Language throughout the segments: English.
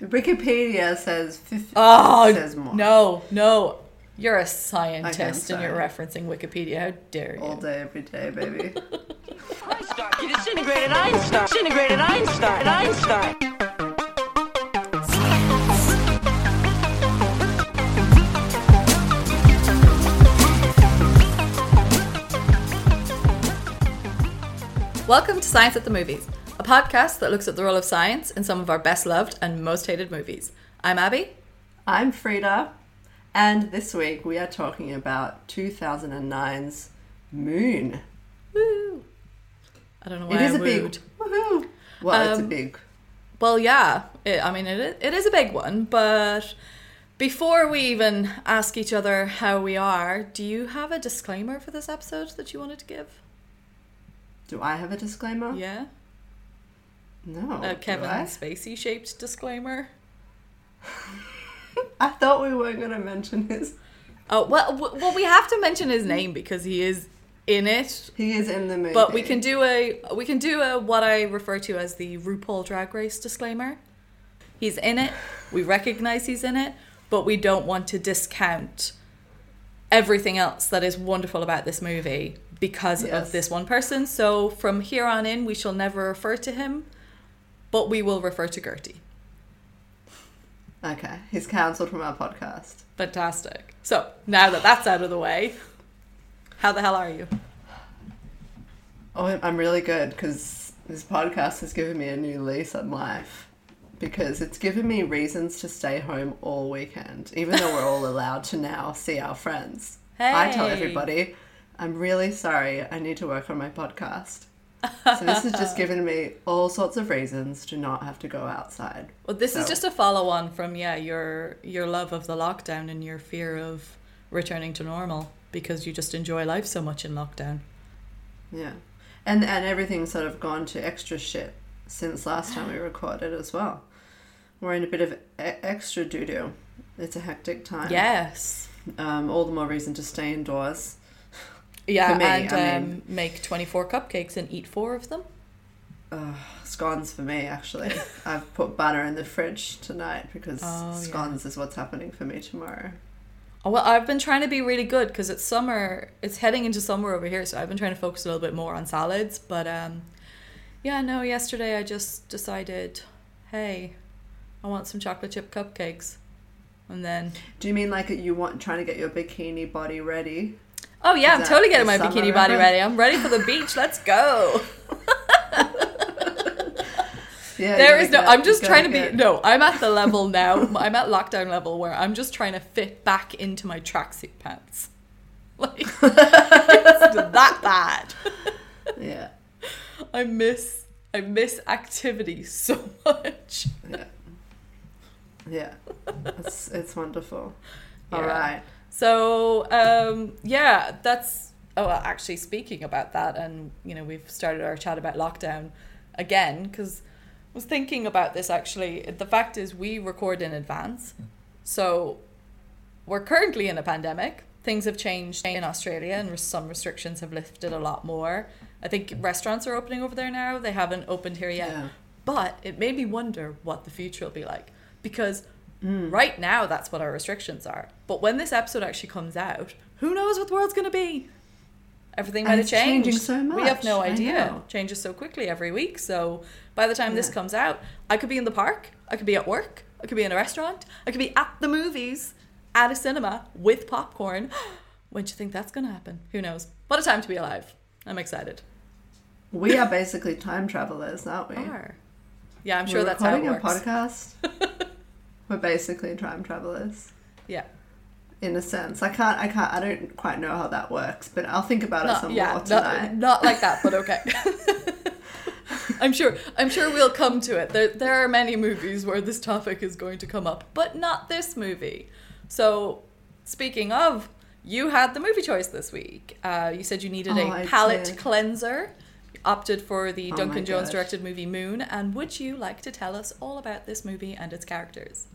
Wikipedia says 50, Oh says more. no, no. You're a scientist and you're referencing Wikipedia. How dare you? All day, every day, baby. Einstein. You disintegrated Einstein. Disintegrated Einstein. Einstein. Welcome to Science at the Movies, a podcast that looks at the role of science in some of our best loved and most hated movies. I'm Abby. I'm Frida, and this week we are talking about 2009's Moon. Woo! I don't know why It is I a big wooed. woohoo. Well, it's a Um, big. Well, yeah. It, I mean, it, it is a big one, but before we even ask each other how we are, do you have a disclaimer for this episode that you wanted to give? Do I have a disclaimer? Yeah? No. A Kevin Spacey shaped disclaimer? I thought we weren't going to mention his. Oh, well, well, we have to mention his name because he is in it. He is in the movie. But we can do a we can do a what I refer to as the RuPaul Drag Race disclaimer. He's in it. We recognize he's in it, but we don't want to discount everything else that is wonderful about this movie because Yes. of this one person. So from here on in, we shall never refer to him, but we will refer to Gertie. Okay, he's cancelled from our podcast. Fantastic. So now that that's out of the way, how the hell are you? Oh, I'm really good because this podcast has given me a new lease on life. Because it's given me reasons to stay home all weekend, even though we're all allowed to now see our friends. I tell everybody, I'm really sorry, I need to work on my podcast. So this has just given me all sorts of reasons to not have to go outside. Well, this is just a follow on from yeah your your love of the lockdown and your fear of returning to normal because you just enjoy life so much in lockdown. Yeah. And and everything's sort of gone to extra shit since last time we recorded as well. We're in a bit of e- extra doo doo. It's a hectic time. Yes. Um, all the more reason to stay indoors. Yeah, For me, and I um, mean- make twenty four cupcakes and eat four of them. Scones for me, actually. I've put butter in the fridge tonight because Oh, yeah. scones is what's happening for me tomorrow. Oh, well, I've been trying to be really good because it's summer. It's heading into summer over here, so I've been trying to focus a little bit more on salads. But um, yeah, no. Yesterday I just decided, hey, I want some chocolate chip cupcakes, and then Do you mean like you want trying to get your bikini body ready? Oh yeah, I'm totally getting my bikini body reference? ready. I'm ready for the beach. Let's go. Yeah. There is no. gotta I'm just trying to be. get- No, I'm at the level now. I'm at lockdown level where I'm just trying to fit back into my tracksuit pants. Like it's that bad. Yeah. I miss. I miss activity so much. Yeah. Yeah. It's, it's wonderful. All Yeah. right. So um, yeah, that's. Oh, well, actually, speaking about that, and you know, we've started our chat about lockdown again because I was thinking about this. Actually, the fact is, we record in advance, so we're currently in a pandemic. Things have changed in Australia, and some restrictions have lifted a lot more. I think restaurants are opening over there now. They haven't opened here yet. Yeah. But it made me wonder what the future will be like because Mm. right now that's what our restrictions are. But when this episode actually comes out, who knows what the world's going to be? Everything might have changing changed. so We have no idea. Changes so quickly every week. So by the time this comes out, I could be in the park, I could be at work, I could be in a restaurant, I could be at the movies, at a cinema with popcorn. when do you think that's going to happen? Who knows? What a time to be alive. I'm excited. We are basically time travelers, aren't we? Are. Yeah, I'm sure We're that's how it works. a podcast. We're basically time travelers. Yeah. in a sense. I can't, I can't, I don't quite know how that works, but I'll think about it some yeah, more tonight. not, not like that, but okay. I'm sure. I'm sure we'll come to it. There, there are many movies where this topic is going to come up, but not this movie. So, speaking of, you had the movie choice this week. Uh, you said you needed Oh, a palate did. cleanser. You opted for the Oh Duncan Jones directed movie Moon, and would you like to tell us all about this movie and its characters?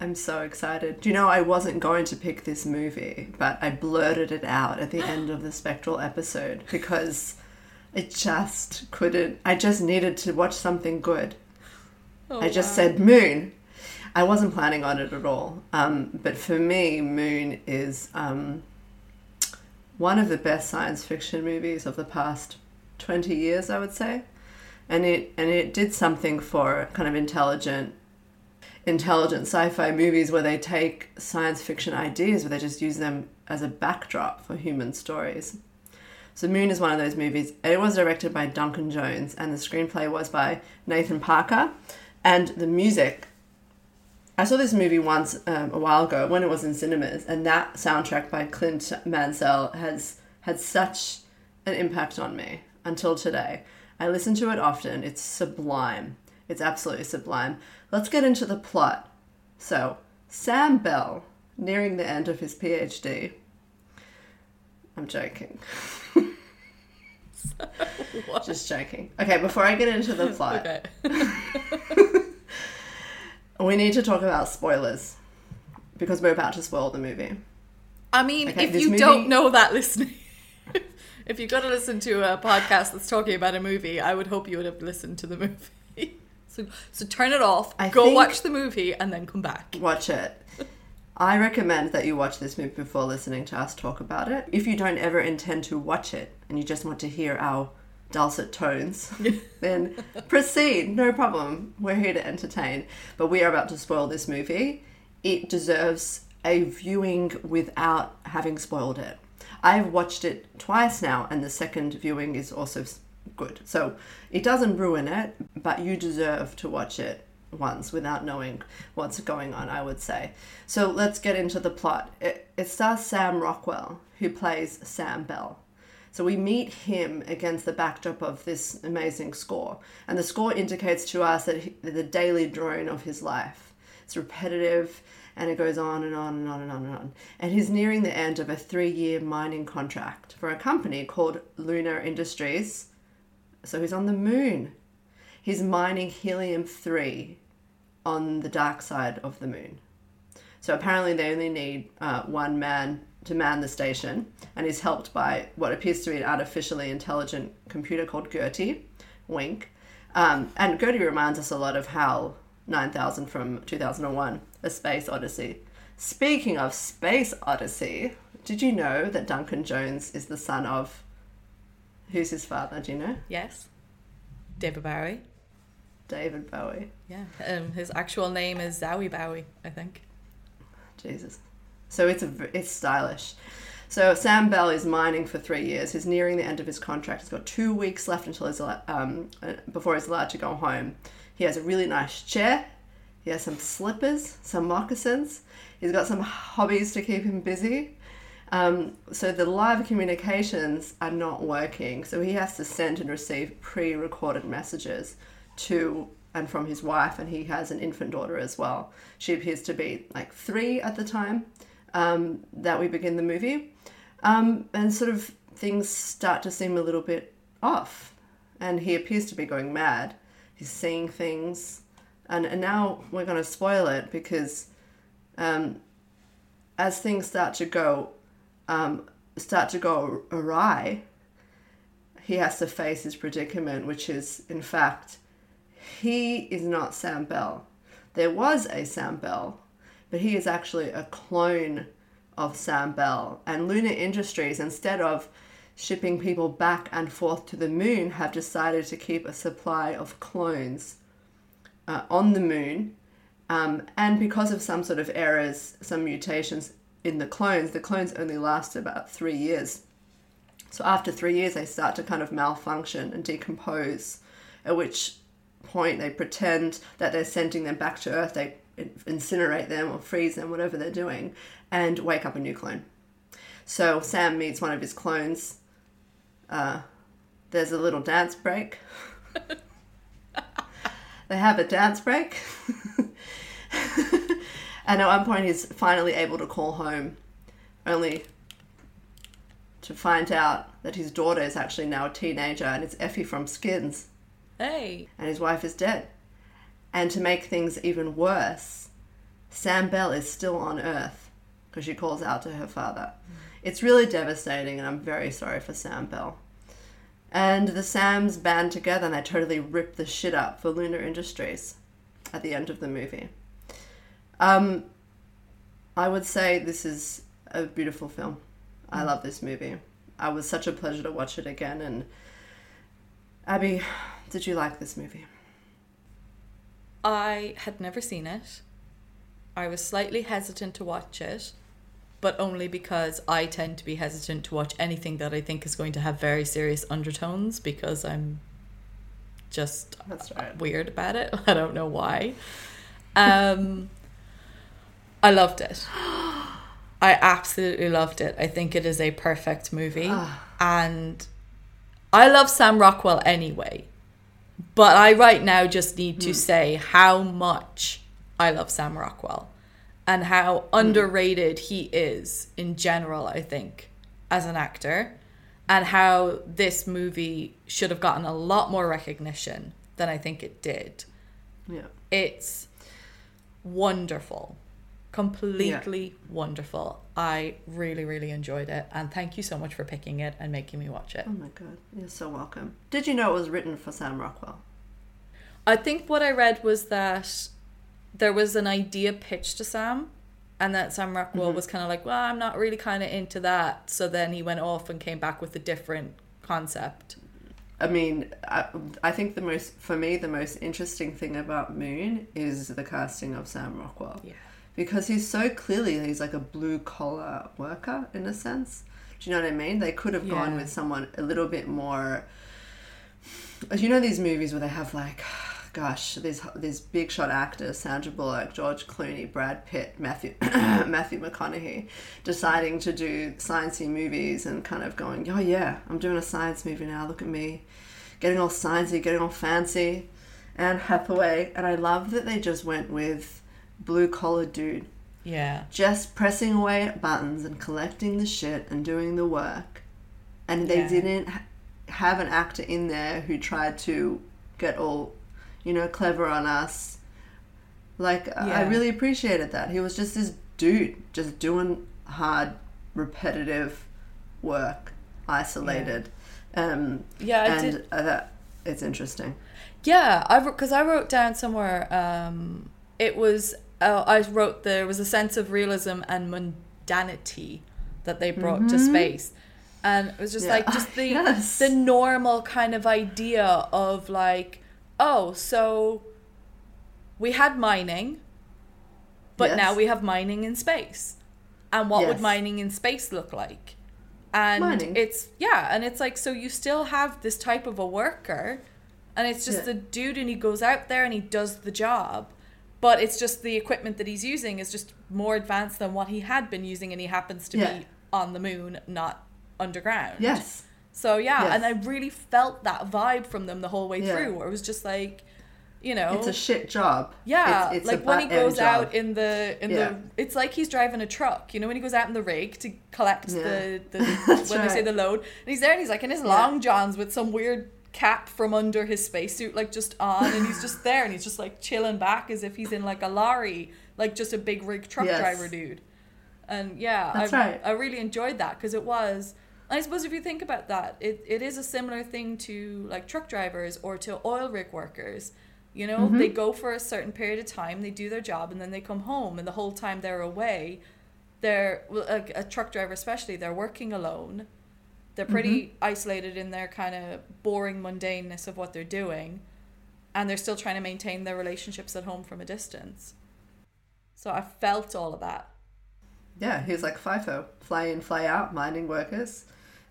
I'm so excited. Do you know I wasn't going to pick this movie, but I blurted it out at the end of the Spectral episode because I just couldn't. I just needed to watch something good. Oh, I just wow. said Moon. I wasn't planning on it at all. Um, but for me, Moon is um, one of the best science fiction movies of the past 20 years, I would say. And it and it did something for kind of intelligent intelligent sci-fi movies where they take science fiction ideas but they just use them as a backdrop for human stories. So Moon is one of those movies. It was directed by Duncan Jones and the screenplay was by Nathan Parker and the music I saw this movie once um, a while ago when it was in cinemas, and that soundtrack by Clint Mansell has had such an impact on me until today. I listen to it often. It's sublime. It's absolutely sublime. Let's get into the plot. So, Sam Bell, nearing the end of his PhD. I'm joking. What? Just joking. Okay, before I get into the plot, Okay. we need to talk about spoilers because we're about to spoil the movie. I mean, Okay, if you movie- don't know that listening, if you've got to listen to a podcast that's talking about a movie, I would hope you would have listened to the movie. So, so turn it off, I go watch the movie, and then come back. Watch it. I recommend that you watch this movie before listening to us talk about it. If you don't ever intend to watch it and you just want to hear our dulcet tones, then proceed. No problem. We're here to entertain. But we are about to spoil this movie. It deserves a viewing without having spoiled it. I've watched it twice now, and the second viewing is also good. So it doesn't ruin it, but you deserve to watch it once without knowing what's going on, I would say. So let's get into the plot. It, it stars Sam Rockwell, who plays Sam Bell. So we meet him against the backdrop of this amazing score. And the score indicates to us that he, the daily drone of his life. It's repetitive and it goes on and on and on and on and on. And he's nearing the end of a three year mining contract for a company called Lunar Industries. So he's on the moon. He's mining helium 3 on the dark side of the moon. So apparently they only need uh, one man to man the station, and he's helped by what appears to be an artificially intelligent computer called Gertie, Wink. Um, and Gertie reminds us a lot of HAL 9000 from 2001, A Space Odyssey. Speaking of Space Odyssey, did you know that Duncan Jones is the son of... Who's his father, do you know? Yes. David Bowie. David Bowie. Yeah. Um, his actual name is Zowie Bowie, I think. Jesus. So it's a it's stylish. So Sam Bell is mining for three years. He's nearing the end of his contract. He's got two weeks left until he's um, uh, before he's allowed to go home. He has a really nice chair. He has some slippers, some moccasins. He's got some hobbies to keep him busy. Um, so the live communications are not working. So he has to send and receive pre-recorded messages to and from his wife, and he has an infant daughter as well. She appears to be like three at the time um, that we begin the movie, um, and sort of things start to seem a little bit off, and he appears to be going mad. He's seeing things, and, and now we're going to spoil it because um, as things start to go um, start to go awry, he has to face his predicament, which is in fact he is not Sam Bell. There was a Sam Bell, but he is actually a clone of Sam Bell. And Lunar Industries, instead of shipping people back and forth to the moon, have decided to keep a supply of clones uh, on the moon. Um, and because of some sort of errors, some mutations in the clones, the clones only last about three years. So after three years, they start to kind of malfunction and decompose, at which point they pretend that they're sending them back to Earth. They incinerate them or freeze them, whatever they're doing, and wake up a new clone. So Sam meets one of his clones. Uh, there's a little dance break. they have a dance break. and at one point, he's finally able to call home, only to find out that his daughter is actually now a teenager and it's Effie from Skins Hey. and his wife is dead. And to make things even worse, Sam Bell is still on Earth because she calls out to her father. It's really devastating, and I'm very sorry for Sam Bell. And the Sams band together and they totally rip the shit up for Lunar Industries at the end of the movie. Um, I would say this is a beautiful film. I love this movie. I was such a pleasure to watch it again. And Abby, did you like this movie? I had never seen it. I was slightly hesitant to watch it, but only because I tend to be hesitant to watch anything that I think is going to have very serious undertones because I'm just right. weird about it. I don't know why. Um, I loved it. I absolutely loved it. I think it is a perfect movie. Ah. And I love Sam Rockwell anyway. But I right now just need to hmm. say how much I love Sam Rockwell and how hmm. underrated he is in general, I think, as an actor. And how this movie should have gotten a lot more recognition than I think it did. Yeah. It's wonderful. Completely wonderful. I really, really enjoyed it. And thank you so much for picking it and making me watch it. Oh my god, you're so welcome. Did you know it was written for Sam Rockwell? I think what I read was that there was an idea pitched to Sam, and that Sam Rockwell mm-hmm. was kind of like, "Well, I'm not really kind of into that." So then he went off and came back with a different concept. I mean, I, I think the most, for me, the most interesting thing about Moon is the casting of Sam Rockwell. Yeah. Because he's so clearly, he's like a blue collar worker in a sense. Do you know what I mean? They could have gone with someone a little bit more. You know these movies where they have like, gosh, these these big shot actors, Sandra Bullock, George Clooney, Brad Pitt, Matthew Matthew McConaughey, deciding to do sciencey movies and kind of going, oh yeah, I'm doing a science movie now. Look at me, getting all sciencey, getting all fancy. Anne Hathaway, and I love that they just went with blue collar dude Yeah. just pressing away at buttons and collecting the shit and doing the work. And they Yeah. didn't ha- have an actor in there who tried to get all, you know, clever on us. Like, I- I really appreciated that. He was just this dude, just doing hard, repetitive work, isolated. Um, Yeah, I and did. uh, that, it's interesting. Yeah, I because I wrote down somewhere. Um, it was uh, I wrote there was a sense of realism and mundanity that they brought to space, and it was just Mm-hmm. Yeah. like just the Yes. the normal kind of idea of like, oh, so we had mining, but Yes. now we have mining in space, and what would mining in space look like? And Mining. it's yeah, and it's like so you still have this type of a worker, and it's just Yeah. a dude, and he goes out there and he does the job, but it's just the equipment that he's using is just more advanced than what he had been using, and he happens to Yeah. be on the moon, not underground. Yes. So yeah, Yes. and I really felt that vibe from them the whole way Yeah. through, where it was just like, you know, It's a shit job. yeah, It's, it's like a when he goes job. out in the in Yeah. the, it's like he's driving a truck. You know, when he goes out in the rig to collect the the when they say the load, and he's there and he's like in his long johns with some weird cap from under his spacesuit like just on, and he's just there and he's just like chilling back as if he's in like a lorry, like just a big rig truck Yes. driver dude. And yeah, That's I right. I really enjoyed that because it was. I suppose if you think about that, it, it is a similar thing to like truck drivers or to oil rig workers. You know, Mm-hmm. they go for a certain period of time, they do their job, and then they come home, and the whole time they're away, they're a, a truck driver especially. They're working alone. They're pretty Mm-hmm. isolated in their kind of boring mundaneness of what they're doing, and they're still trying to maintain their relationships at home from a distance. So I felt all of that. Yeah, he's like FIFO, fly in, fly out, mining workers,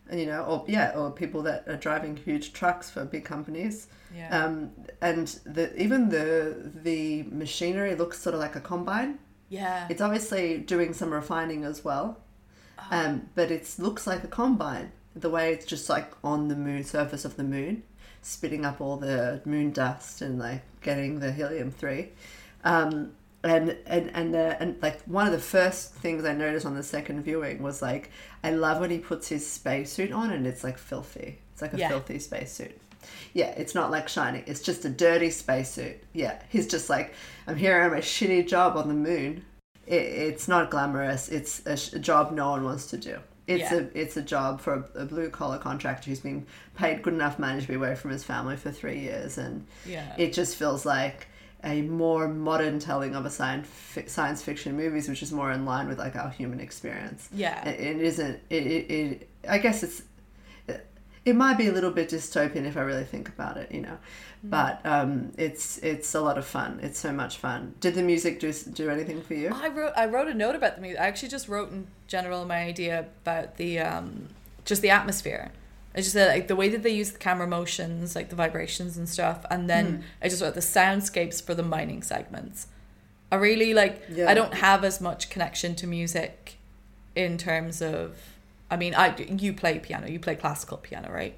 and you know, or yeah, or people that are driving huge trucks for big companies. Yeah. Um, and the even the the machinery looks sort of like a combine. yeah. It's obviously doing some refining as well, Uh-huh. um, but it looks like a combine. The way it's just like on the moon surface of the moon, spitting up all the moon dust and like getting the helium three. Um, and and and uh, and like one of the first things I noticed on the second viewing was like I love when he puts his spacesuit on and it's like filthy. It's like a Yeah. filthy spacesuit. Yeah, it's not like shiny. It's just a dirty spacesuit. Yeah, he's just like I'm here on my shitty job on the moon. It, it's not glamorous. It's a, sh- a job no one wants to do. It's Yeah. a it's a job for a, a blue collar contractor who's been paid good enough money to be away from his family for three years, and Yeah. it just feels like a more modern telling of a science fi- science fiction movies, which is more in line with like our human experience. Yeah. it, it isn't. It, it, it I guess it's. It, might be a little bit dystopian if I really think about it, you know, but um, it's it's a lot of fun. It's so much fun. Did the music do do anything for you? I wrote I wrote a note about the music. I actually just wrote in general my idea about the um just the atmosphere. I just said like the way that they use the camera motions, like the vibrations and stuff, and then I just wrote the soundscapes for the mining segments. I really like. Yeah. I don't have as much connection to music, in terms of. I mean, I you play piano, you play classical piano, right?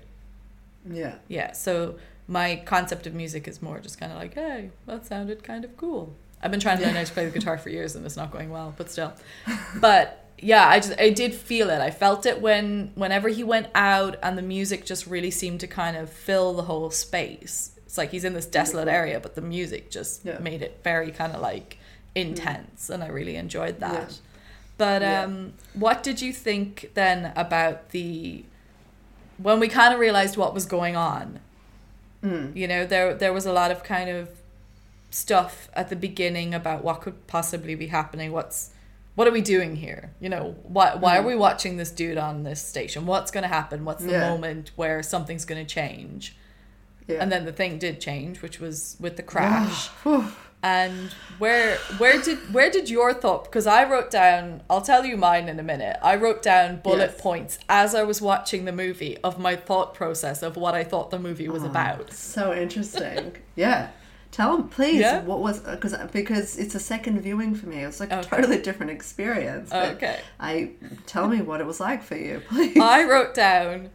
Yeah. Yeah. So my concept of music is more just kind of like, hey, that sounded kind of cool. I've been trying to learn how to play the guitar for years and it's not going well, but still. But yeah, I just I did feel it. I felt it when whenever he went out and the music just really seemed to kind of fill the whole space. It's like he's in this desolate area, but the music just Yeah. made it very kind of like mm. intense, and I really enjoyed that. Yeah. But Yeah. um, what did you think then about the when we kind of realized what was going on? Mm. You know, there there was a lot of kind of stuff at the beginning about what could possibly be happening. What's what are we doing here? You know, why why are we watching this dude on this station? What's going to happen? What's the Yeah. moment where something's going to change? Yeah. And then the thing did change, which was with the crash. And where where did where did your thought? Because I wrote down. I'll tell you mine in a minute. I wrote down bullet Yes. points as I was watching the movie of my thought process of what I thought the movie Oh. was about. So interesting. yeah. Tell them, please. Yeah? What was because uh, because it's a second viewing for me. It was like a totally different experience. but Okay. I tell me what it was like for you, please. I wrote down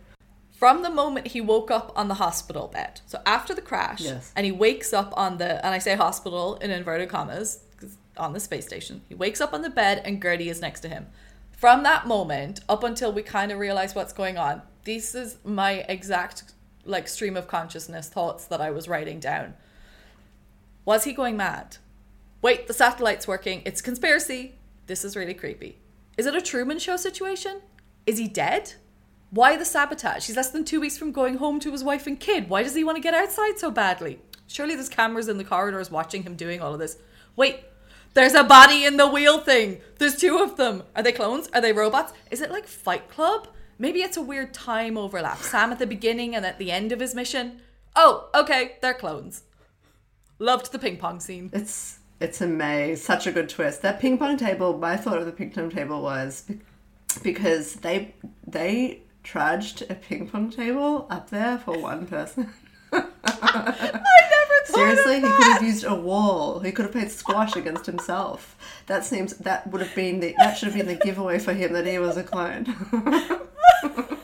from the moment he woke up on the hospital bed. So after the crash, Yes. and he wakes up on the and I say hospital in inverted commas, on the space station. He wakes up on the bed and Gertie is next to him. From that moment up until we kind of realize what's going on, this is my exact like stream of consciousness thoughts that I was writing down. Was he going mad? Wait, the satellite's working. It's conspiracy. This is really creepy. Is it a Truman Show situation? Is he dead? Why the sabotage? He's less than two weeks from going home to his wife and kid. Why does he want to get outside so badly? Surely there's cameras in the corridors watching him doing all of this. Wait, there's a body in the wheel thing. There's two of them. Are they clones? Are they robots? Is it like Fight Club? Maybe it's a weird time overlap. Sam at the beginning and at the end of his mission. Oh, okay, they're clones. Loved the ping pong scene. It's it's amazing. Such a good twist. That ping pong table. My thought of the ping pong table was because they they trudged a ping pong table up there for one person. I never thought Seriously, he could have used a wall. He could have played squash against himself. That seems that would have been the that should have been the giveaway for him that he was a clone.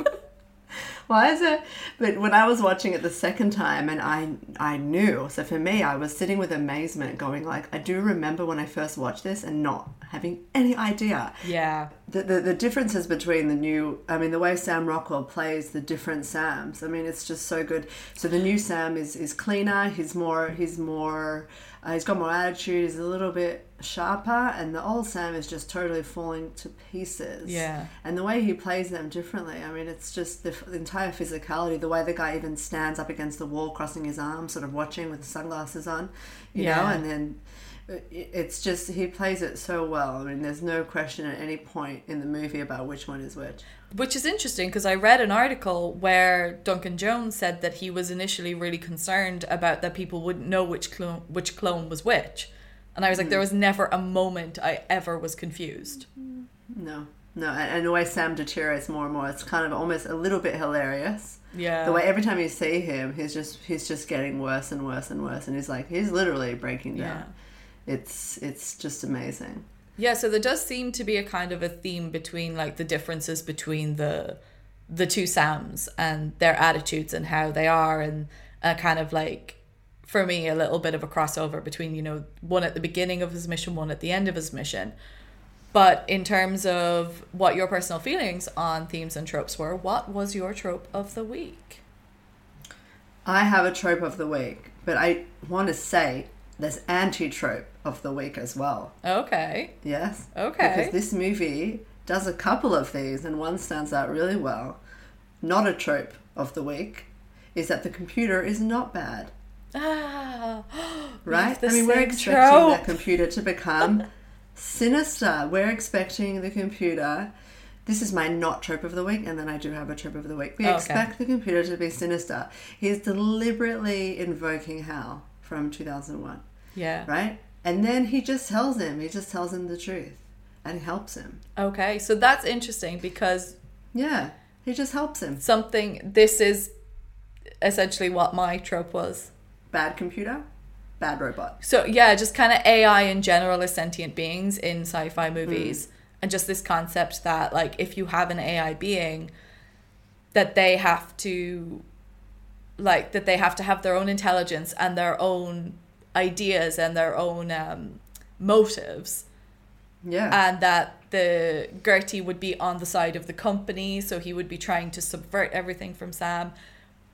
Why is it? But when I was watching it the second time, and I I knew. So for me, I was sitting with amazement, going like, I do remember when I first watched this, and not having any idea Yeah. the, the, the differences between the new i mean the way sam rockwell plays the different sams i mean it's just so good so the new sam is is cleaner he's more he's more uh, he's got more attitude he's a little bit sharper and the old sam is just totally falling to pieces Yeah. and the way he plays them differently i mean it's just the, the entire physicality the way the guy even stands up against the wall crossing his arms sort of watching with the sunglasses on you know and then it's just he plays it so well. I mean, there's no question at any point in the movie about which one is which. Which is interesting because I read an article where Duncan Jones said that he was initially really concerned about that people wouldn't know which clone which clone was which. And I was like, there hmm. was never a moment I ever was confused. Mm-hmm. No, no, and, and the way Sam deteriorates more and more, it's kind of almost a little bit hilarious. Yeah. The way every time you see him, he's just he's just getting worse and worse and worse, and he's like he's literally breaking down. Yeah. It's it's just amazing. Yeah, so there does seem to be a kind of a theme between like the differences between the the two Sams and their attitudes and how they are and a kind of like for me a little bit of a crossover between, you know, one at the beginning of his mission, one at the end of his mission. But in terms of what your personal feelings on themes and tropes were, what was your trope of the week? I have a trope of the week, but I want to say this anti trope of the week as well. Okay. Yes. Okay. Because this movie does a couple of these, and one stands out really well. Not a trope of the week is that the computer is not bad. Ah, right? I mean, we're expecting trope. the computer to become sinister. We're expecting the computer. This is my not trope of the week, and then I do have a trope of the week. We Okay. expect the computer to be sinister. He's deliberately invoking Hal from 2001, Yeah. right? And then he just tells him, he just tells him the truth and helps him. Okay, so that's interesting because Yeah, he just helps him. something this is essentially what my trope was. Bad computer, bad robot. So yeah, just kind of AI in general as sentient beings in sci-fi movies, mm. and just this concept that like if you have an AI being, that they have to, like that they have to have their own intelligence and their own ideas and their own um, motives, Yeah. and that the Gertie would be on the side of the company, so he would be trying to subvert everything from Sam.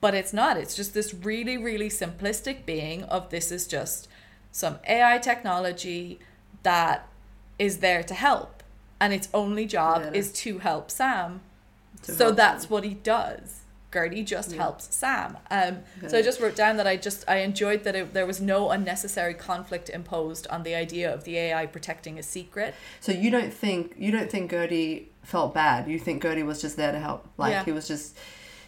But it's not. It's just this really, really simplistic being of this is just some AI technology that is there to help. And its only job Yeah. is to help Sam. To so help that's Sam. what he does. Gertie just Yeah. helps Sam. Um, So I just wrote down that I just I enjoyed that it, there was no unnecessary conflict imposed on the idea of the AI protecting a secret. So you don't think you don't think Gertie felt bad. You think Gertie was just there to help. Like Yeah. he was just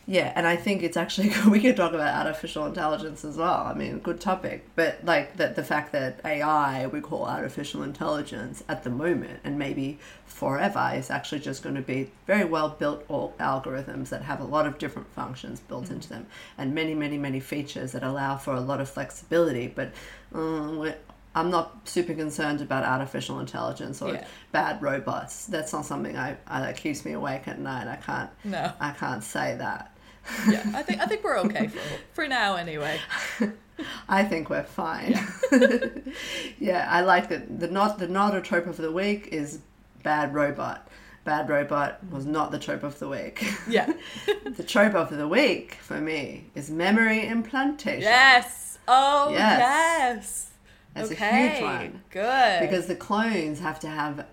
yeah, and I think it's actually we could talk about artificial intelligence as well. I mean, good topic. But like that the fact that AI we call artificial intelligence at the moment and maybe forever is actually just going to be very well built algorithms that have a lot of different functions built into them and many many many features that allow for a lot of flexibility but um, i'm not super concerned about artificial intelligence or Yeah. bad robots that's not something I, I that keeps me awake at night i can't No. i can't say that Yeah, I think I think we're okay for, for now anyway. I think we're fine. Yeah, I like that The not the not a trope of the week is bad robot. Bad robot was not the trope of the week. Yeah. the trope of the week for me is memory implantation. Yes. Oh Yes. yes. That's okay. a huge one. Good. Because the clones have to have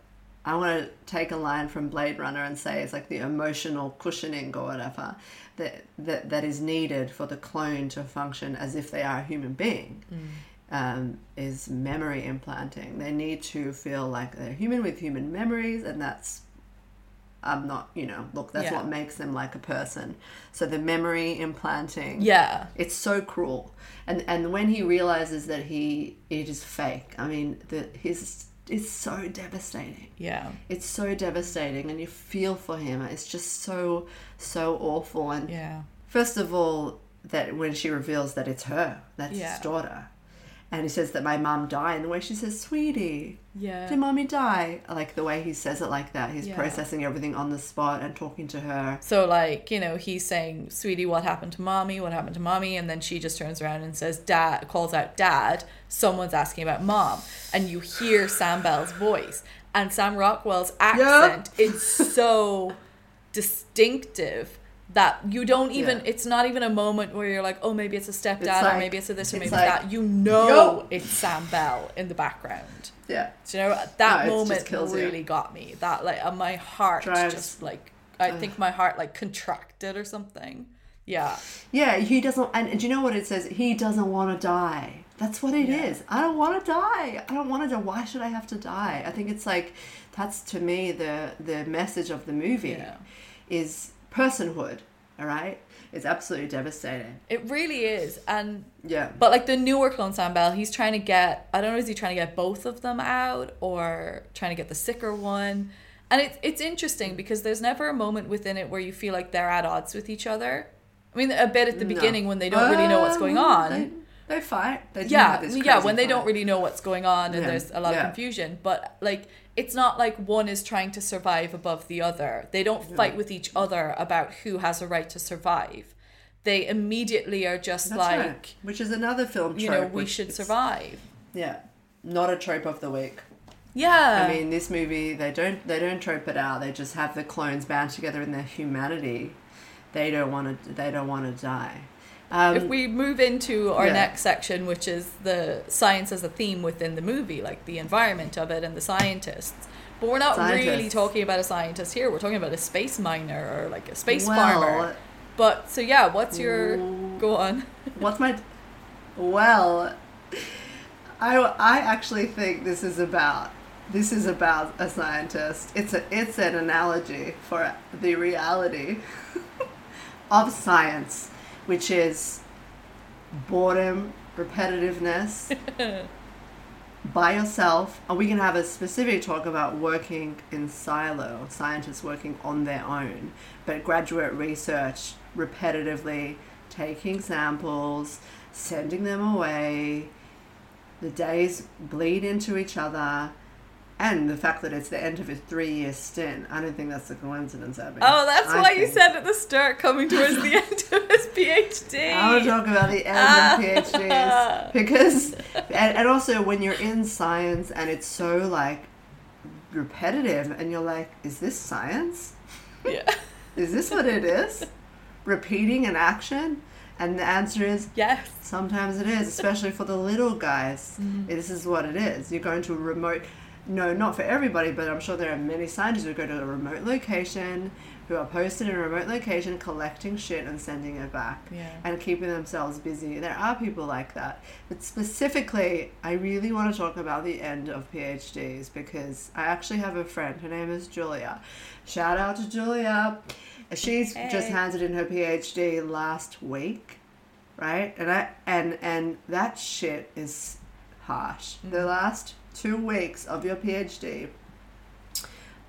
I want to take a line from Blade Runner and say it's like the emotional cushioning or whatever that that, that is needed for the clone to function as if they are a human being. Um, is memory implanting. They need to feel like they're human with human memories, and that's I'm not, you know, look, that's Yeah. what makes them like a person. So the memory implanting, yeah. it's so cruel. And and when he realizes that he it is fake, I mean, the his is so devastating. Yeah. It's so devastating, and you feel for him. It's just so so awful. And Yeah. first of all, that when she reveals that it's her, that's Yeah. his daughter, and he says that my mom died, and the way she says, "Sweetie, Yeah. did mommy die?" Like the way he says it like that, he's Yeah. processing everything on the spot and talking to her. So like, you know, he's saying, "Sweetie, what happened to mommy? What happened to mommy?" And then she just turns around and says, "Dad," calls out, "Dad." Someone's asking about mom, and you hear Sam Bell's voice and Sam Rockwell's accent. It's so distinctive that you don't even. Yeah. It's not even a moment where you're like, "Oh, maybe it's a stepdad, It's or maybe it's a this, or maybe like, that." You know, Yo! it's Sam Bell in the background. Yeah, Do you know that No, moment kills really got me? That like uh, my heart Drives- just like I think my heart like contracted or something. Yeah, yeah. He doesn't, and do you know what it says? He doesn't want to die. That's what it is. Yeah. I don't want to die. I don't want to die. Why should I have to die? I think it's like that's to me the the message of the movie Yeah. is personhood. All right, it's absolutely devastating. it really is. And Yeah, but like the newer clone Sam Bell, he's trying to get I don't know is he trying to get both of them out or trying to get the sicker one. And it's it's interesting because there's never a moment within it where you feel like they're at odds with each other. I mean, a bit at the No. beginning when they don't really know what's going on. They, fight. They do yeah have this yeah when they don't really know what's going on and Yeah, there's a lot yeah. of confusion but like it's not like one is trying to survive above the other they don't fight with each other about who has a right to survive they immediately are just That's like right. Which is another film trope. you know we should is- survive Yeah, not a trope of the week. yeah I mean, this movie they don't they don't trope it out. They just have the clones bound together in their humanity. They don't want to. They don't want to die. Um, if we move into our yeah. next section which is the science as a theme within the movie like the environment of it and the scientists but we're not really talking about a scientist here we're talking about a space miner or like a space well, farmer But so yeah, what's your go on? What's my well? I, I actually think this is about this is about a scientist. It's a it's an analogy for the reality of science, which is boredom, repetitiveness, by yourself. And we can have a specific talk about working in silo, scientists working on their own, but graduate research repetitively taking samples, sending them away. The days bleed into each other. And the fact that it's the end of his three year stint, I don't think that's a coincidence, Abby. Oh, that's I why you said at the start, coming towards the end of his PhD. I want to talk about the end of ah. PhDs because, and, and also when you're in science and it's so like repetitive, and you're like, is this science? Yeah. Is this what it is? Repeating an action? And the answer is Yes. sometimes it is, especially for the little guys. Mm-hmm. This is what it is. You're going to a remote, no, not for everybody, but I'm sure there are many scientists who go to a remote location, who are posted in a remote location, collecting shit and sending it back Yeah. and keeping themselves busy. There are people like that. But specifically, I really want to talk about the end of PhDs because I actually have a friend. Her name is Julia. Shout out to Julia. She's just handed in her PhD last week, right? And I and and that shit is harsh. The mm-hmm. last two weeks of your PhD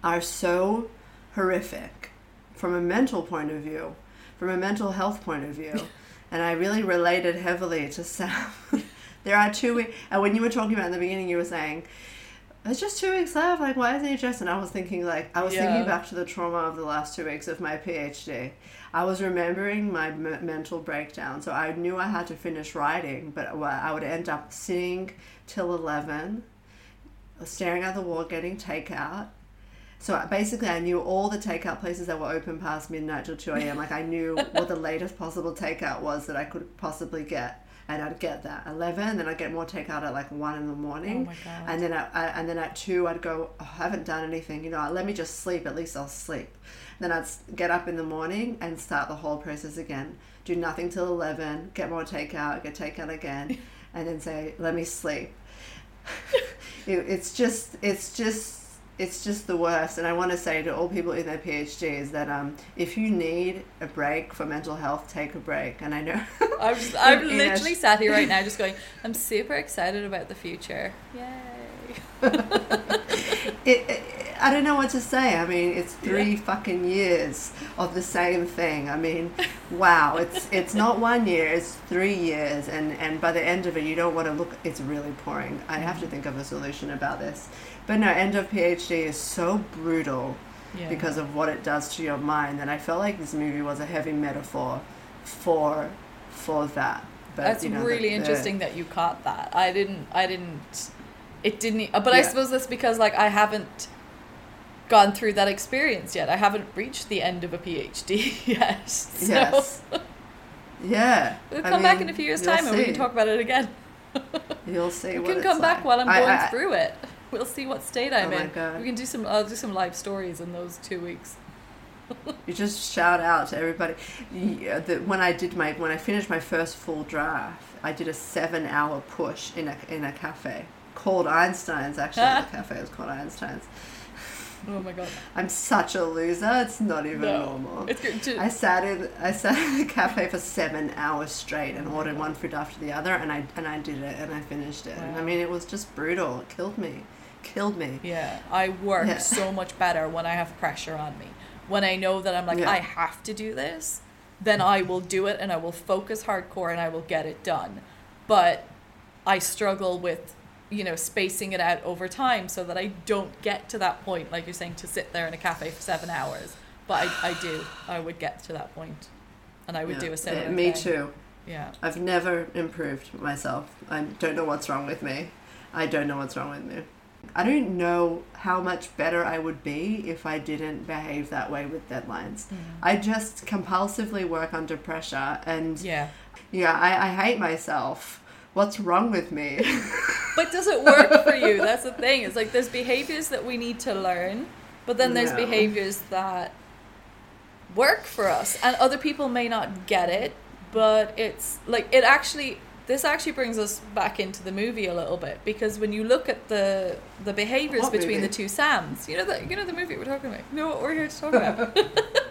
are so horrific from a mental point of view, from a mental health point of view. and I really related heavily to Sam. there are two weeks, and when you were talking about in the beginning, you were saying, it's just two weeks left. Like, why isn't he just? And I was thinking, like, I was Yeah. thinking back to the trauma of the last two weeks of my PhD. I was remembering my m- mental breakdown. So I knew I had to finish writing, but I would end up sitting till 11, staring at the wall, getting takeout. So uh, basically, I knew all the takeout places that were open past midnight till 2 a.m. Like, I knew what the latest possible takeout was that I could possibly get. And I'd get that 11, then I'd get more takeout at like 1 in the morning. Oh my God. And then, I, I, uh, and then at 2, I'd go, oh, I haven't done anything, you know, let me just sleep, at least I'll sleep. Then I'd get up in the morning and start the whole process again. Do nothing till 11, get more takeout, get takeout again, and then say, let me sleep. It, it's just, it's just, it's just the worst. And I want to say to all people in their PhDs that um, if you need a break for mental health, take a break. And I know. I'm, just, I'm in a- literally sat here right now just going, I'm super excited about the future. Yay. it, it, I don't know what to say. I mean, it's three fucking years of the same thing. I mean, wow, it's it's not one year, it's three years, and and by the end of it, you don't want to look. It's really pouring. I have to mm-hmm. think of a solution about this. But no, end of PhD is so brutal Yeah. because of what it does to your mind, and I felt like this movie was a heavy metaphor for for that. But, That's you know, really the- interesting that you caught that. I didn't. I didn't. It didn't. But I suppose that's because like I haven't gone through that experience yet. I haven't reached the end of a PhD yet. So Yes. Yeah. we'll I come back in a few years' time and we can talk about it again. You'll see. We can come back like. while I'm I- going I- through it. We'll see what state I'm Oh my in. God. We can do some. I'll do some live stories in those two weeks. You just shout out to everybody. Yeah, the, when I did my when I finished my first full draft, I did a seven-hour push in a in a cafe called Einstein's. Actually, the cafe was called Einstein's. Oh my god. I'm such a loser. It's not even No. normal. It's good to, I sat in I sat in the cafe for seven hours straight and ordered one food after the other, and I and I did it and I finished it. And I mean, it was just brutal. It killed me, killed me. Yeah, I work Yeah. so much better when I have pressure on me. When I know that I'm like, Yeah. I have to do this, then I will do it and I will focus hardcore and I will get it done. But I struggle with, you know, spacing it out over time so that I don't get to that point, like you're saying, to sit there in a cafe for seven hours. But I, I do. I would get to that point, and I would Yeah. do a similar Me thing. too. Yeah. I've never improved myself. I don't know what's wrong with me. I don't know what's wrong with me. I don't know how much better I would be if I didn't behave that way with deadlines. Mm. I just compulsively work under pressure and Yeah. yeah, I, I hate myself. What's wrong with me? But does it work for you? That's the thing. It's like there's behaviors that we need to learn, but then there's No. behaviors that work for us, and other people may not get it. But it's like it actually. this actually brings us back into the movie a little bit because when you look at the the behaviors What between movie? the two Sams, you know the you know the movie we're talking about. You know what we're here to talk about.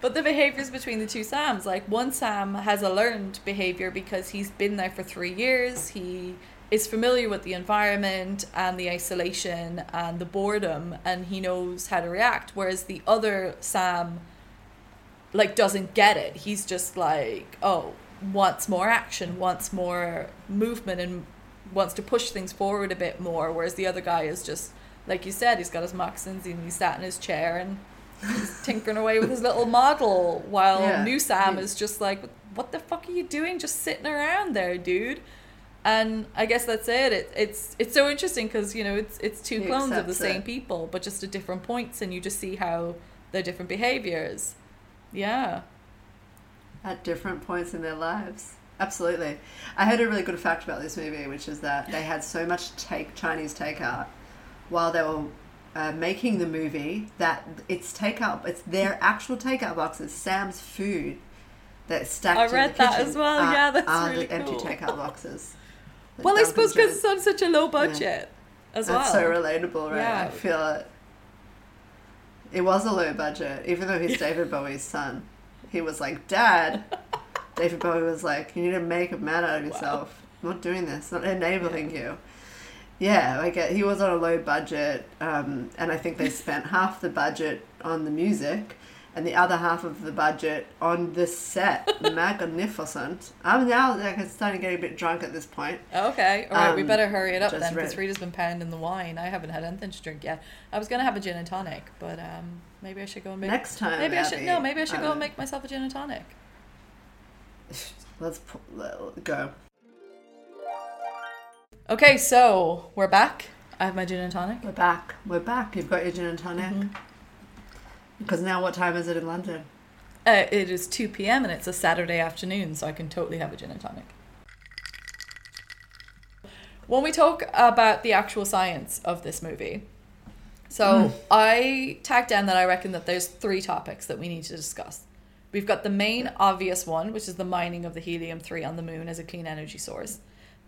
but the behaviors between the two Sams, like one Sam has a learned behavior because he's been there for three years. He is familiar with the environment and the isolation and the boredom, and he knows how to react. Whereas the other Sam like doesn't get it. He's just like, oh, wants more action, wants more movement, and wants to push things forward a bit more. Whereas the other guy is just, like you said, he's got his moccasins and he's sat in his chair and he's tinkering away with his little model. While Yeah. new Sam He- is just like, what the fuck are you doing? Just sitting around there, dude. And I guess that's it. it it's it's so interesting because you know it's it's two He clones of the same it. people, but just at different points, and you just see how their different behaviors. Yeah. at different points in their lives. Absolutely. I heard a really good fact about this movie, which is that they had so much take Chinese takeout while they were uh, making the movie that it's takeout. It's their actual takeout boxes, Sam's food that's stacked. I in the read that kitchen as well. are- Yeah, that's are really the empty cool. takeout boxes. Well, I suppose because it's on such a low budget as That's well. so relatable, right? Yeah. I feel it. It was a low budget, even though he's David Bowie's son. He was like, Dad. David Bowie was like, You need to make a man out of yourself. I'm not doing this, not enabling you. Yeah, like uh, he was on a low budget, um, and I think they spent half the budget on the music and the other half of the budget on the set. Magnificent. I'm now like I'm starting to get a bit drunk at this point. Okay, all right, we Um, better hurry it up then because. Rita's been pounding the wine. I haven't had anything to drink yet. I was gonna have a gin and tonic, but um, maybe I should go and make. Next time, maybe I should no. Maybe I should go um, and make myself a gin and tonic. Let's go. Okay, so we're back. I have my gin and tonic. We're back. We're back. You've got your gin and tonic. Mm-hmm. Because now, what time is it in London? Uh, it is two p.m. and it's a Saturday afternoon, so I can totally have a gin and tonic. When we talk about the actual science of this movie, so I tagged down that I reckon that there's three topics that we need to discuss. We've got the main obvious one, which is the mining of the helium 3 on the moon as a clean energy source.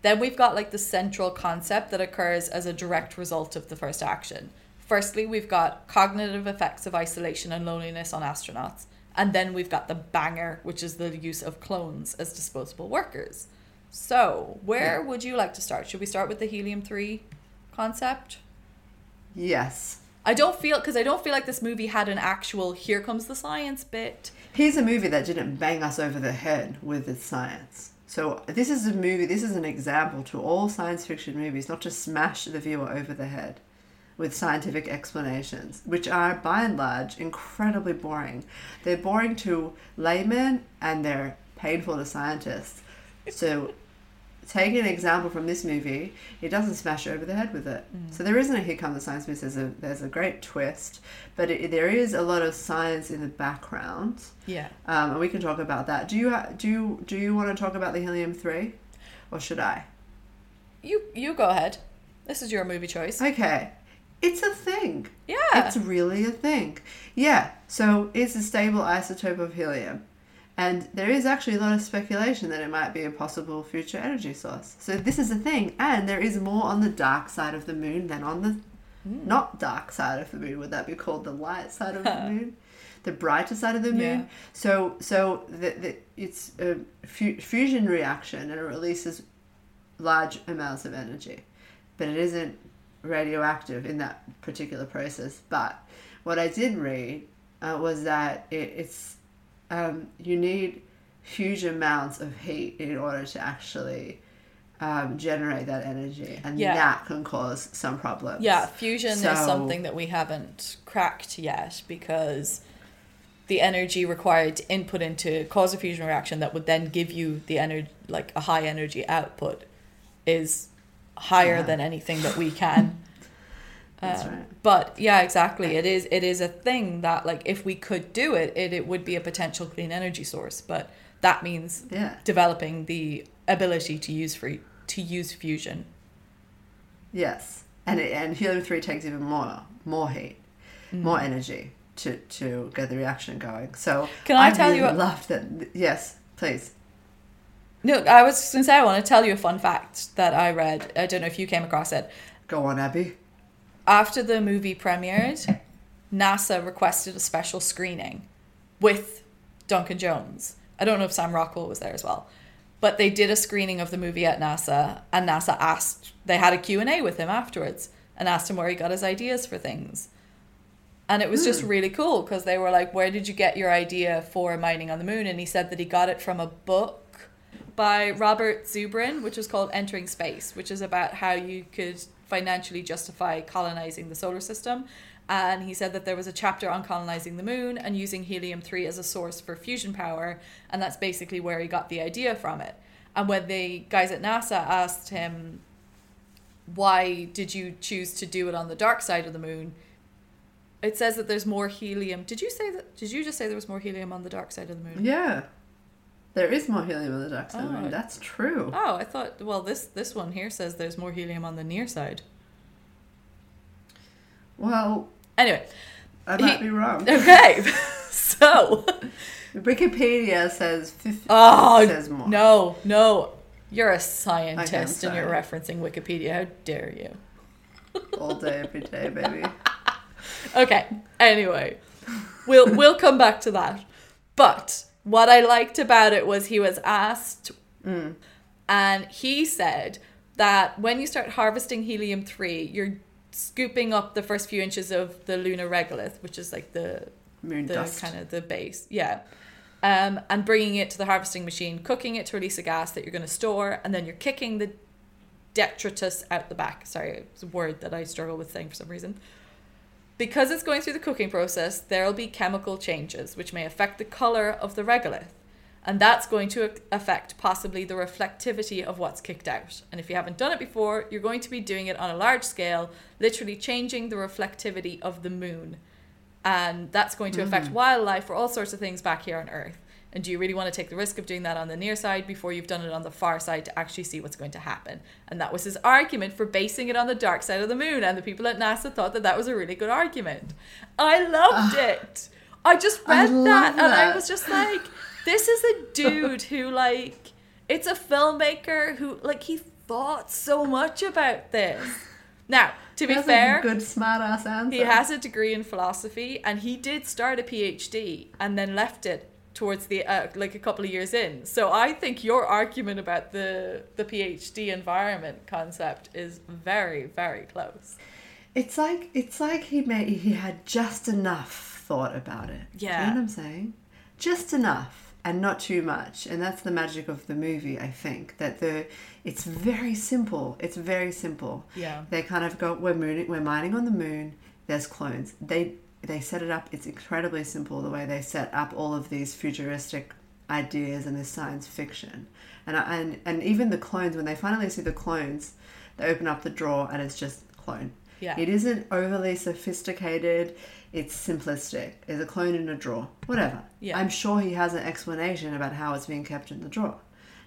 Then we've got like the central concept that occurs as a direct result of the first action. Firstly, we've got cognitive effects of isolation and loneliness on astronauts. And then we've got the banger, which is the use of clones as disposable workers. So, where would you like to start? Should we start with the helium 3 concept? Yes. I don't feel because I don't feel like this movie had an actual here comes the science bit. Here's a movie that didn't bang us over the head with its science. So, this is a movie, this is an example to all science fiction movies not to smash the viewer over the head with scientific explanations, which are by and large incredibly boring. They're boring to laymen and they're painful to scientists. So, take an example from this movie, it doesn't smash over the head with it. So there isn't a here come the science bit. There's a there's a great twist, but it, there is a lot of science in the background, Yeah. um, and we can talk about that. Do you ha- do you, do you want to talk about the helium three, or should I? You you go ahead. This is your movie choice. Okay, it's a thing. Yeah. It's really a thing. Yeah. So it's a stable isotope of helium. And there is actually a lot of speculation that it might be a possible future energy source. So this is a thing. And there is more on the dark side of the moon than on the not dark side of the moon. Would that be called the light side of the moon? The brighter side of the moon. Yeah. So so the, the, it's a fu- fusion reaction and it releases large amounts of energy. But it isn't radioactive in that particular process. But what I did read uh, was that it, it's um, you need huge amounts of heat in order to actually um, generate that energy, and Yeah. that can cause some problems. Yeah, fusion So- is something that we haven't cracked yet because the energy required to input into cause a fusion reaction that would then give you the energy like a high energy output is higher Yeah. than anything that we can Um, right. But yeah, exactly. It is it is a thing that like if we could do it, it, it would be a potential clean energy source. But that means Yeah. developing the ability to use free to use fusion. Yes, and it, and helium three takes even more more heat, more Mm. energy to to get the reaction going. So Can I tell really you Loved that. Yes, please. No, I was just gonna say I want to tell you a fun fact that I read. I don't know if you came across it. Go on, Abby. After the movie premiered, NASA requested a special screening with Duncan Jones. I don't know if Sam Rockwell was there as well. But they did a screening of the movie at NASA and NASA asked they had a Q&A with him afterwards and asked him where he got his ideas for things. And it was just hmm. really cool because they were like, Where did you get your idea for mining on the moon? And he said that he got it from a book by Robert Zubrin, which was called Entering Space, which is about how you could financially justify colonizing the solar system. And he said that there was a chapter on colonizing the moon and using helium 3 as a source for fusion power. And that's basically where he got the idea from it. And when the guys at NASA asked him, Why did you choose to do it on the dark side of the moon? It says that there's more helium. Did you say that? Did you just say there was more helium on the dark side of the moon? Yeah. There is more helium on the dark side of the moon. That's true. Oh, I thought. Well, this this one here says there's more helium on the near side. Well, Anyway, I might He- be wrong. okay. so, Wikipedia says 50 oh says more. no, no, you're a scientist and you're referencing Wikipedia. How dare you? All day, every day, baby. Okay. Anyway, we'll we'll come back to that. But what I liked about it was he was asked, and he said that when you start harvesting helium three, you're scooping up the first few inches of the lunar regolith, which is like the Moon the dust. kind of the base, yeah. Um, and bringing it to the harvesting machine, cooking it to release a gas that you're going to store, and then you're kicking the detritus out the back. Sorry, it's a word that I struggle with saying for some reason. Because it's going through the cooking process, there will be chemical changes which may affect the color of the regolith. And that's going to affect possibly the reflectivity of what's kicked out. And if you haven't done it before, you're going to be doing it on a large scale, literally changing the reflectivity of the moon. And that's going to mm. affect wildlife or all sorts of things back here on Earth. And do you really want to take the risk of doing that on the near side before you've done it on the far side to actually see what's going to happen? And that was his argument for basing it on the dark side of the moon. And the people at NASA thought that that was a really good argument. I loved ah. it. I just read love that and I was just like, this is a dude who, like, it's a filmmaker who, like, he thought so much about this. Now, to be That's fair, good smart ass answer. he has a degree in philosophy, and he did start a PhD and then left it towards the uh, like a couple of years in. So I think your argument about the the PhD environment concept is very very close. It's like it's like he made he had just enough thought about it. Do Yeah. you know what I'm saying? Just enough and not too much. And that's the magic of the movie, I think. That the it's very simple. It's very simple. Yeah. They kind of go we're mooning we're mining on the moon, there's clones. They they set it up it's incredibly simple the way they set up all of these futuristic ideas and this science fiction. And and and even the clones when they finally see the clones, they open up the drawer and it's just clone. Yeah. It isn't overly sophisticated. It's simplistic. There's a clone in a drawer. Whatever. Yeah. I'm sure he has an explanation about how it's being kept in the drawer.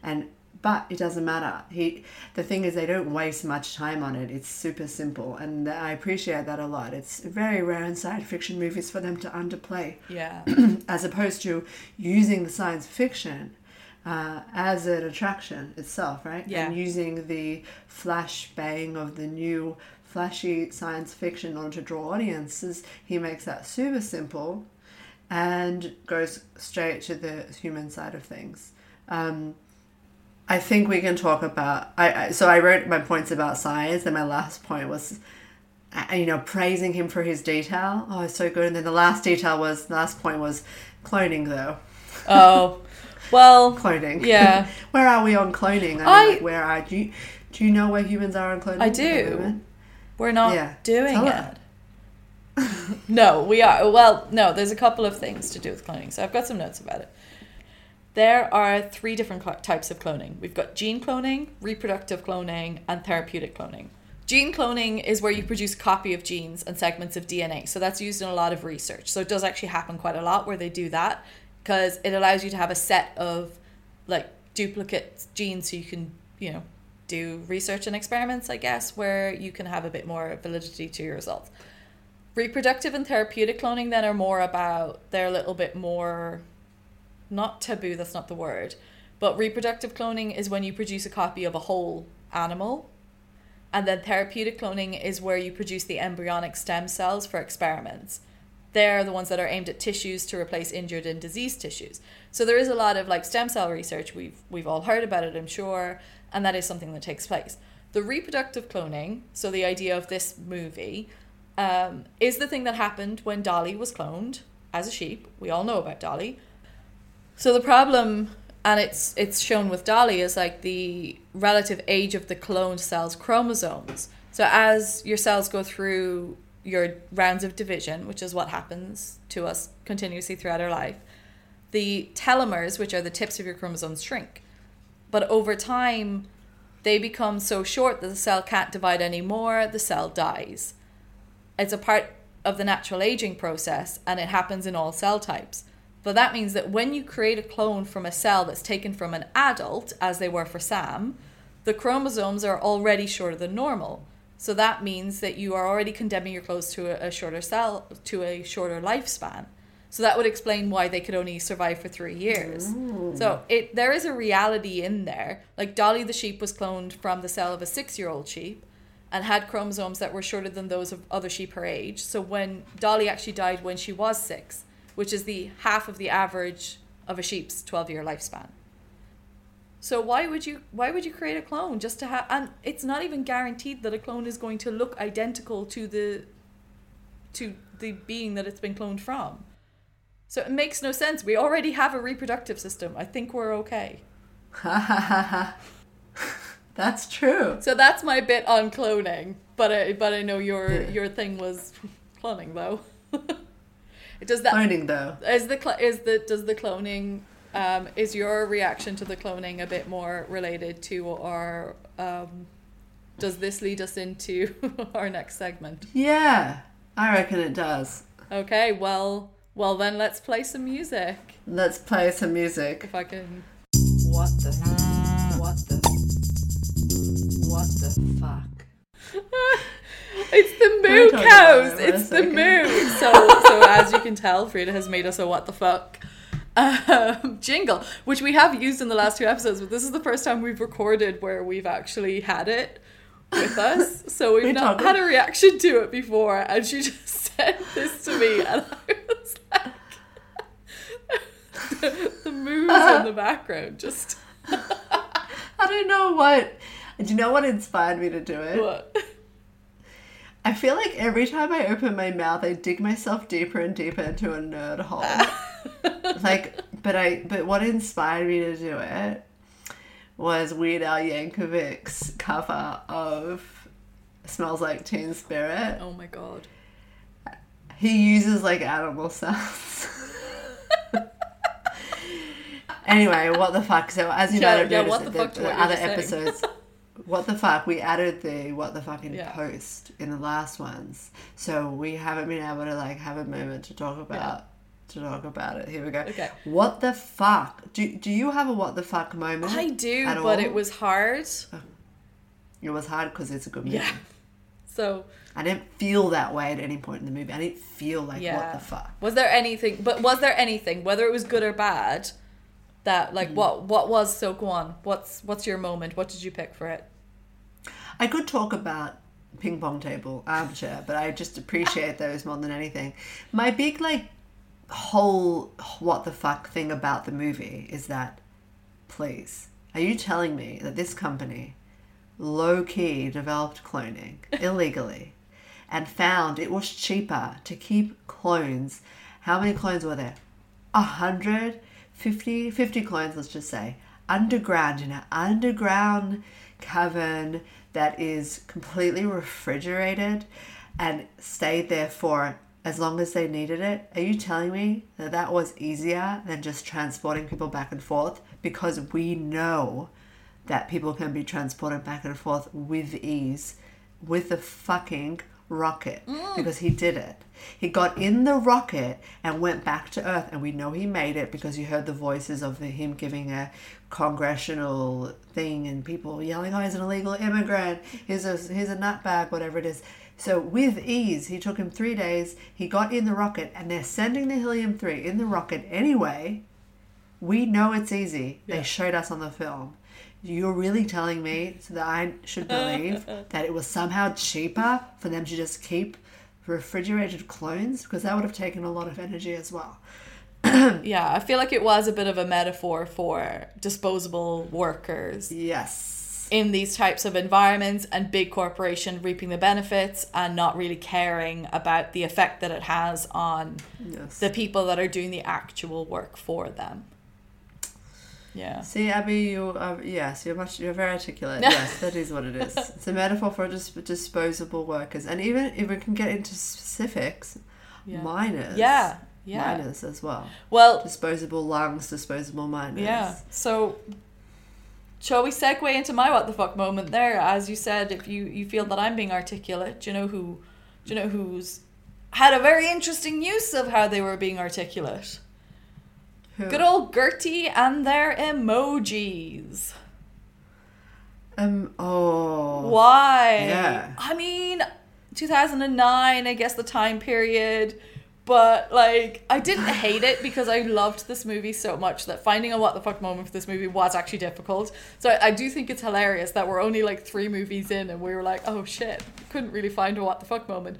And but it doesn't matter. He the thing is they don't waste much time on it. It's super simple and I appreciate that a lot. It's very rare in science fiction movies for them to underplay Yeah. as opposed to using the science fiction uh, as an attraction itself, right? Yeah. And using the flash bang of the new flashy science fiction in order to draw audiences, he makes that super simple and goes straight to the human side of things. Um, I think we can talk about. I, I so I wrote my points about science, and my last point was, uh, you know, praising him for his detail. Oh, it's so good. And then the last detail was last point was cloning, though. Oh, well. Cloning. Yeah. where are we on cloning? I, mean, I- like, where are do you, do you know where humans are on cloning? I do. We're not Yeah, doing tell it. no, we are. Well, no, there's a couple of things to do with cloning. So I've got some notes about it. There are three different cl- types of cloning. We've got gene cloning, reproductive cloning, and therapeutic cloning. Gene cloning is where you produce a copy of genes and segments of DNA. So that's used in a lot of research. So it does actually happen quite a lot where they do that because it allows you to have a set of like duplicate genes so you can, you know, do research and experiments, I guess, where you can have a bit more validity to your results. Reproductive and therapeutic cloning then are more about, they're a little bit more, not taboo, that's not the word, But reproductive cloning is when you produce a copy of a whole animal. And then therapeutic cloning is where you produce the embryonic stem cells for experiments. They're the ones that are aimed at tissues to replace injured and diseased tissues. So there is a lot of like stem cell research. We've we've all heard about it, I'm sure, and that is something that takes place. The reproductive cloning, so the idea of this movie, um, is the thing that happened when Dolly was cloned as a sheep. We all know about Dolly. So the problem, and it's it's shown with Dolly, is like the relative age of the cloned cells' chromosomes. So as your cells go through your rounds of division, which is what happens to us continuously throughout our life, the telomeres, which are the tips of your chromosomes, shrink. But over time, they become so short that the cell can't divide anymore, the cell dies. It's a part of the natural aging process and it happens in all cell types. But that means that when you create a clone from a cell that's taken from an adult, as they were for Sam, the chromosomes are already shorter than normal. So that means that you are already condemning your clothes to a, a shorter cell to a shorter lifespan. So that would explain why they could only survive for three years. So it there is a reality in there. Like Dolly the sheep was cloned from the cell of a six year old sheep and had chromosomes that were shorter than those of other sheep her age. So when Dolly actually died when she was six, which is the half of the average of a sheep's twelve year lifespan. So why would you why would you create a clone just to have and it's not even guaranteed that a clone is going to look identical to the to the being that it's been cloned from. So it makes no sense. We already have a reproductive system. I think we're okay. That's true. So that's my bit on cloning. But I but I know your Yeah. your thing was cloning though. does that Cloning though. is the cl- is the does the cloning um, is your reaction to the cloning a bit more related to or um, does this lead us into our next segment? Yeah, I reckon it does. Okay, well well then let's play some music Let's play some music. if I can. What the? What the? What the fuck? It's the moo talk cows. it for a It's the moo. So so as you can tell, Frida has made us a what the fuck um, jingle, which we have used in the last two episodes, but this is the first time we've recorded where we've actually had it with us. So we've We not talk- had a reaction to it before, and she just said this to me, and I was like, the, the moos in the background, just I don't know what. Do you know what inspired me to do it? what? I feel like every time I open my mouth, I dig myself deeper and deeper into a nerd hole. like, but I, but what inspired me to do it was Weird Al Yankovic's cover of "Smells Like Teen Spirit." Oh my god. He uses like animal sounds. anyway, what the fuck? So as you Yeah, might have yeah, noticed, what the the, fuck to the what you were other episodes. What the fuck? We added the what the fuck in Yeah. post in the last ones, so we haven't been able to like have a moment to talk about to talk about it. Here we go. Okay. What the fuck? Do do you have a what the fuck moment? I do, but all? Oh. it was hard. It was hard because it's a good movie. Yeah. So I didn't feel that way at any point in the movie. I didn't feel like yeah. what the fuck. Was there anything? But was there anything, whether it was good or bad, that like mm. what what was so go on? What's what's your moment? What did you pick for it? I could talk about ping pong table, armchair, but I just appreciate those more than anything. My big like whole what the fuck thing about the movie is that please, are you telling me that this company low key developed cloning illegally and found it was cheaper to keep clones? How many clones were there? A hundred, fifty, fifty clones, let's just say, underground in an underground cavern that is completely refrigerated and stayed there for as long as they needed it. Are you telling me that that was easier than just transporting people back and forth? Because we know that people can be transported back and forth with ease with the fucking rocket mm. because he did it. He got in the rocket and went back to Earth, and we know he made it because you heard the voices of him giving a congressional thing and people yelling, "Oh, he's an illegal immigrant. He's a he's a nutbag, whatever it is." So with ease, he took him three days. He got in the rocket, and they're sending the helium three in the rocket anyway We know it's easy. Yeah. They showed us on the film. You're really telling me so that I should believe that it was somehow cheaper for them to just keep refrigerated clones because that would have taken a lot of energy as well. Yeah, I feel like it was a bit of a metaphor for disposable workers Yes. in these types of environments and big corporation reaping the benefits and not really caring about the effect that it has on Yes. the people that are doing the actual work for them. Yeah. See, Abby, you uh, yes, you're much you're very articulate. yes, that is what it is. It's a metaphor for dis- disposable workers, and even if we can get into specifics, Yeah. miners, Yeah. Yeah. miners as well, Well, disposable lungs, disposable miners. Yeah. So, shall we segue into my what the fuck moment there? As you said, if you you feel that I'm being articulate, do you know who? Do you know who's had a very interesting use of how they were being articulate? Who- Good old GERTY and their emojis. um. Oh. Why? Yeah. I mean, 2009, I guess the time period. But like, I didn't hate it because I loved this movie so much that finding a what the fuck moment for this movie was actually difficult. So I, I do think it's hilarious that we're only like three movies in and we were like, oh shit, couldn't really find a what the fuck moment.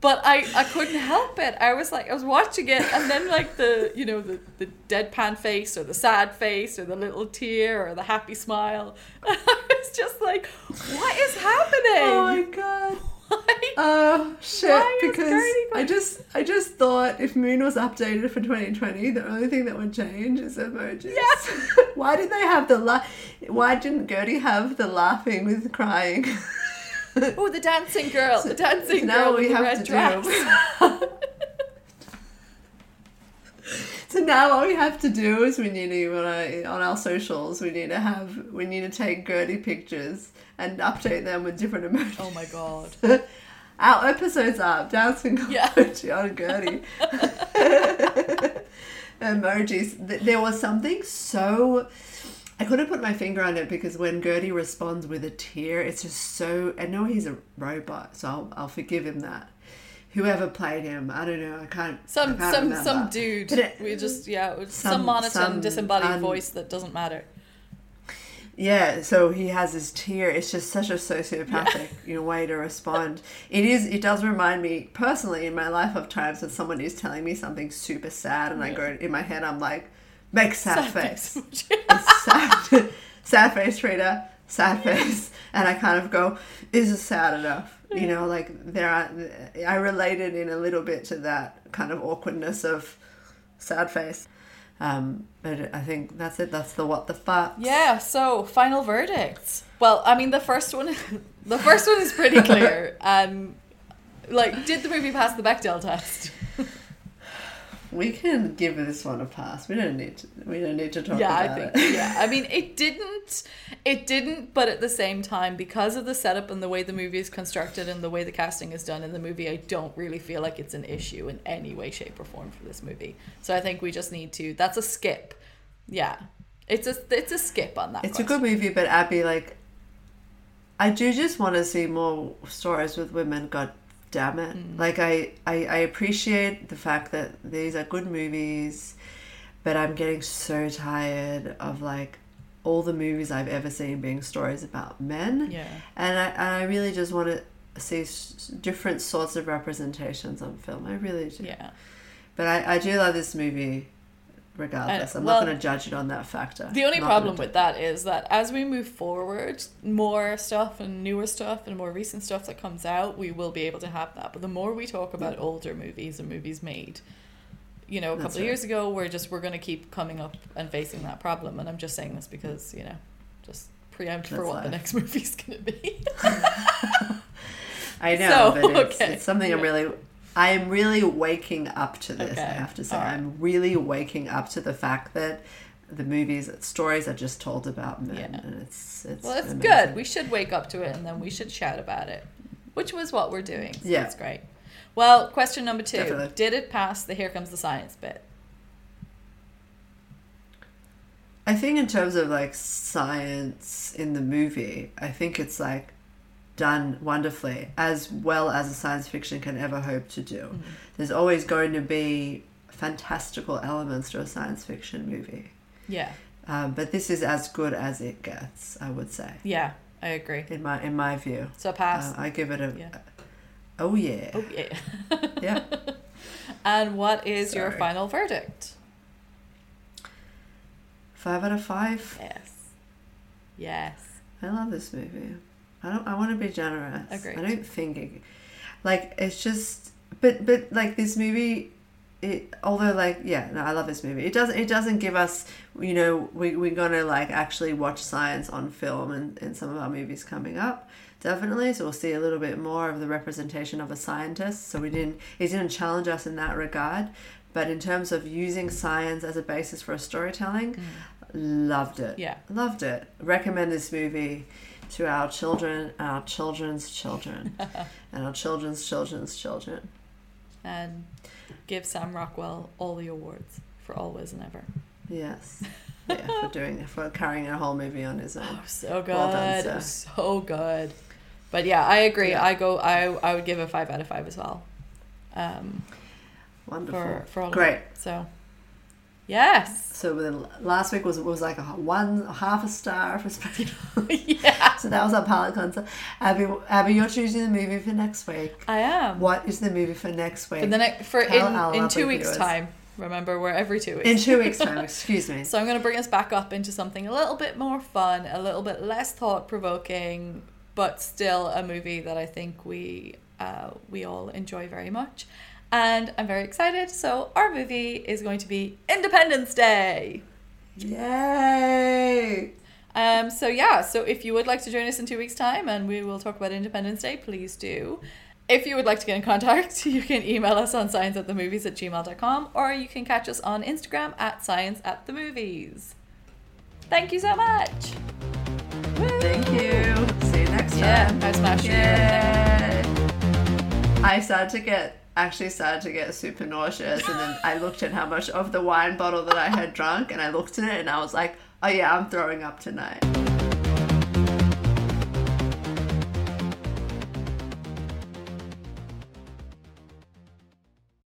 But I, I couldn't help it. I was like, I was watching it, and then like the, you know, the, the deadpan face or the sad face or the little tear or the happy smile. I was just like, what is happening? Oh my god. Why? Oh shit! Why is because GERTY I just I just thought if Moon was updated for 2020, the only thing that would change is emojis. Yes. why did they have the la- Why didn't GERTY have the laughing with crying? oh, the dancing girl, the dancing now girl we the have red to dress. do. So now what we have to do is we need to on our, on our socials we need to have we need to take GERTY pictures and update them with different emojis. oh my god. Our episodes are dancing Yeah. emoji on GERTY. Emojis. There was something so. I couldn't put my finger on it because when GERTY responds with a tear, it's just so. I know he's a robot, so I'll, I'll forgive him that. Whoever played him, I don't know. I can't. I Some can't some remember. some dude. It- we just yeah, some, some- monotone some disembodied un- voice that doesn't matter. Yeah, so he has his tear. It's just such a sociopathic you know, way to respond. It is. It does remind me personally in my life of times when someone is telling me something super sad, and I go in my head, I'm like, make sad, face, sad, sad face, Rita, sad face, and I kind of go, is it sad enough? You know, like there are. I related in a little bit to that kind of awkwardness of sad face. Um, but I think that's it. That's the what the fuck. Yeah, so final verdicts. Well, I mean the first one the first one is pretty clear. Um like did the movie pass the Bechdel test? We can give this one a pass. We don't need to. We don't need to talk yeah, I about think it. yeah. I mean it didn't it didn't, but at the same time because of the setup and the way the movie is constructed and the way the casting is done in the movie, I don't really feel like it's an issue in any way shape or form for this movie. So I think we just need to that's a skip. Yeah. It's a it's a skip on that. It's a good movie, but Abby, like, I do just want to see more stories with women. God damn it! Mm. Like, I, I I appreciate the fact that these are good movies, but I'm getting so tired of like all the movies I've ever seen being stories about men. Yeah. and I and I really just want to see s- different sorts of representations on film. I really do. Yeah. But I, I do love this movie regardless. I- I'm well, not going to judge it on that factor. The only Not problem with that is that as we move forward, more stuff and newer stuff and more recent stuff that comes out, we will be able to have that. But the more we talk about older movies and movies made, you know, a That's couple of years ago, we're just we're going to keep coming up and facing that problem. And I'm just saying this because you know, just preempt for That's what the life. next movie's going to be. I know, So, but it's, okay. it's something I'm really. I am really waking up to this. I have to say, alright. I'm really waking up to the fact that the movies, stories are just told about men, Yeah. and it's it's. well, it's amazing. good. We should wake up to it and then we should shout about it, which was what we're doing. So Yeah. that's great. Well, question number two: Definitely. Did it pass the "Here Comes the Science" bit? I think in terms of like science in the movie, I think it's like done wonderfully, as well as a science fiction can ever hope to do. There's always going to be fantastical elements to a science fiction movie. Yeah. Um, but this is as good as it gets, I would say, Yeah. I agree. in my in my view. So pass. Uh, I give it a. Yeah. oh yeah. oh yeah. Yeah. and what is your final verdict? Five out of five. Yes. Yes. I love this movie. I don't. I want to be generous. Agreed. I don't think it. Like it's just, but but like this movie, it. Although like yeah, no, I love this movie. It doesn't. It doesn't give us. You know, we we're gonna like actually watch science on film and in some of our movies coming up. Definitely, so we'll see a little bit more of the representation of a scientist. So we didn't. It didn't challenge us in that regard. But in terms of using science as a basis for a storytelling, mm. Loved it. Yeah. Loved it. Recommend this movie to our children, our children's children, and our children's children's children. And give Sam Rockwell all the awards for always and ever. Yes. Yeah, for doing for carrying a whole movie on his own. Oh, so good. Well done, so good. But yeah, I agree. Yeah. I go. I I would give a five out of five as well. Um, Wonderful. for for all Great. So, yes. So the last week was was like a one half a star for special. yeah, so that was our palate concert. Abby, Abby, you're choosing the movie for next week. I am. What is the movie for next week? For the next for Tell in in two weeks' viewers. time. Remember, we're every two weeks. In two weeks' time. Excuse me. So I'm going to bring us back up into something a little bit more fun, a little bit less thought provoking, but still a movie that I think we uh, we all enjoy very much. And I'm very excited. So our movie is going to be Independence Day. Yay! Um, so yeah, so if you would like to join us in two weeks' time and we will talk about Independence Day, please do. If you would like to get in contact, you can email us on science at the movies at gmail.com or you can catch us on Instagram at science at the movies. Thank you so much. Thank you. See you next time. Yeah, I smashed. Yay. I started to get actually started to get super nauseous and then I looked at how much of the wine bottle that I had drunk and I looked at it and I was like, oh yeah, I'm throwing up tonight.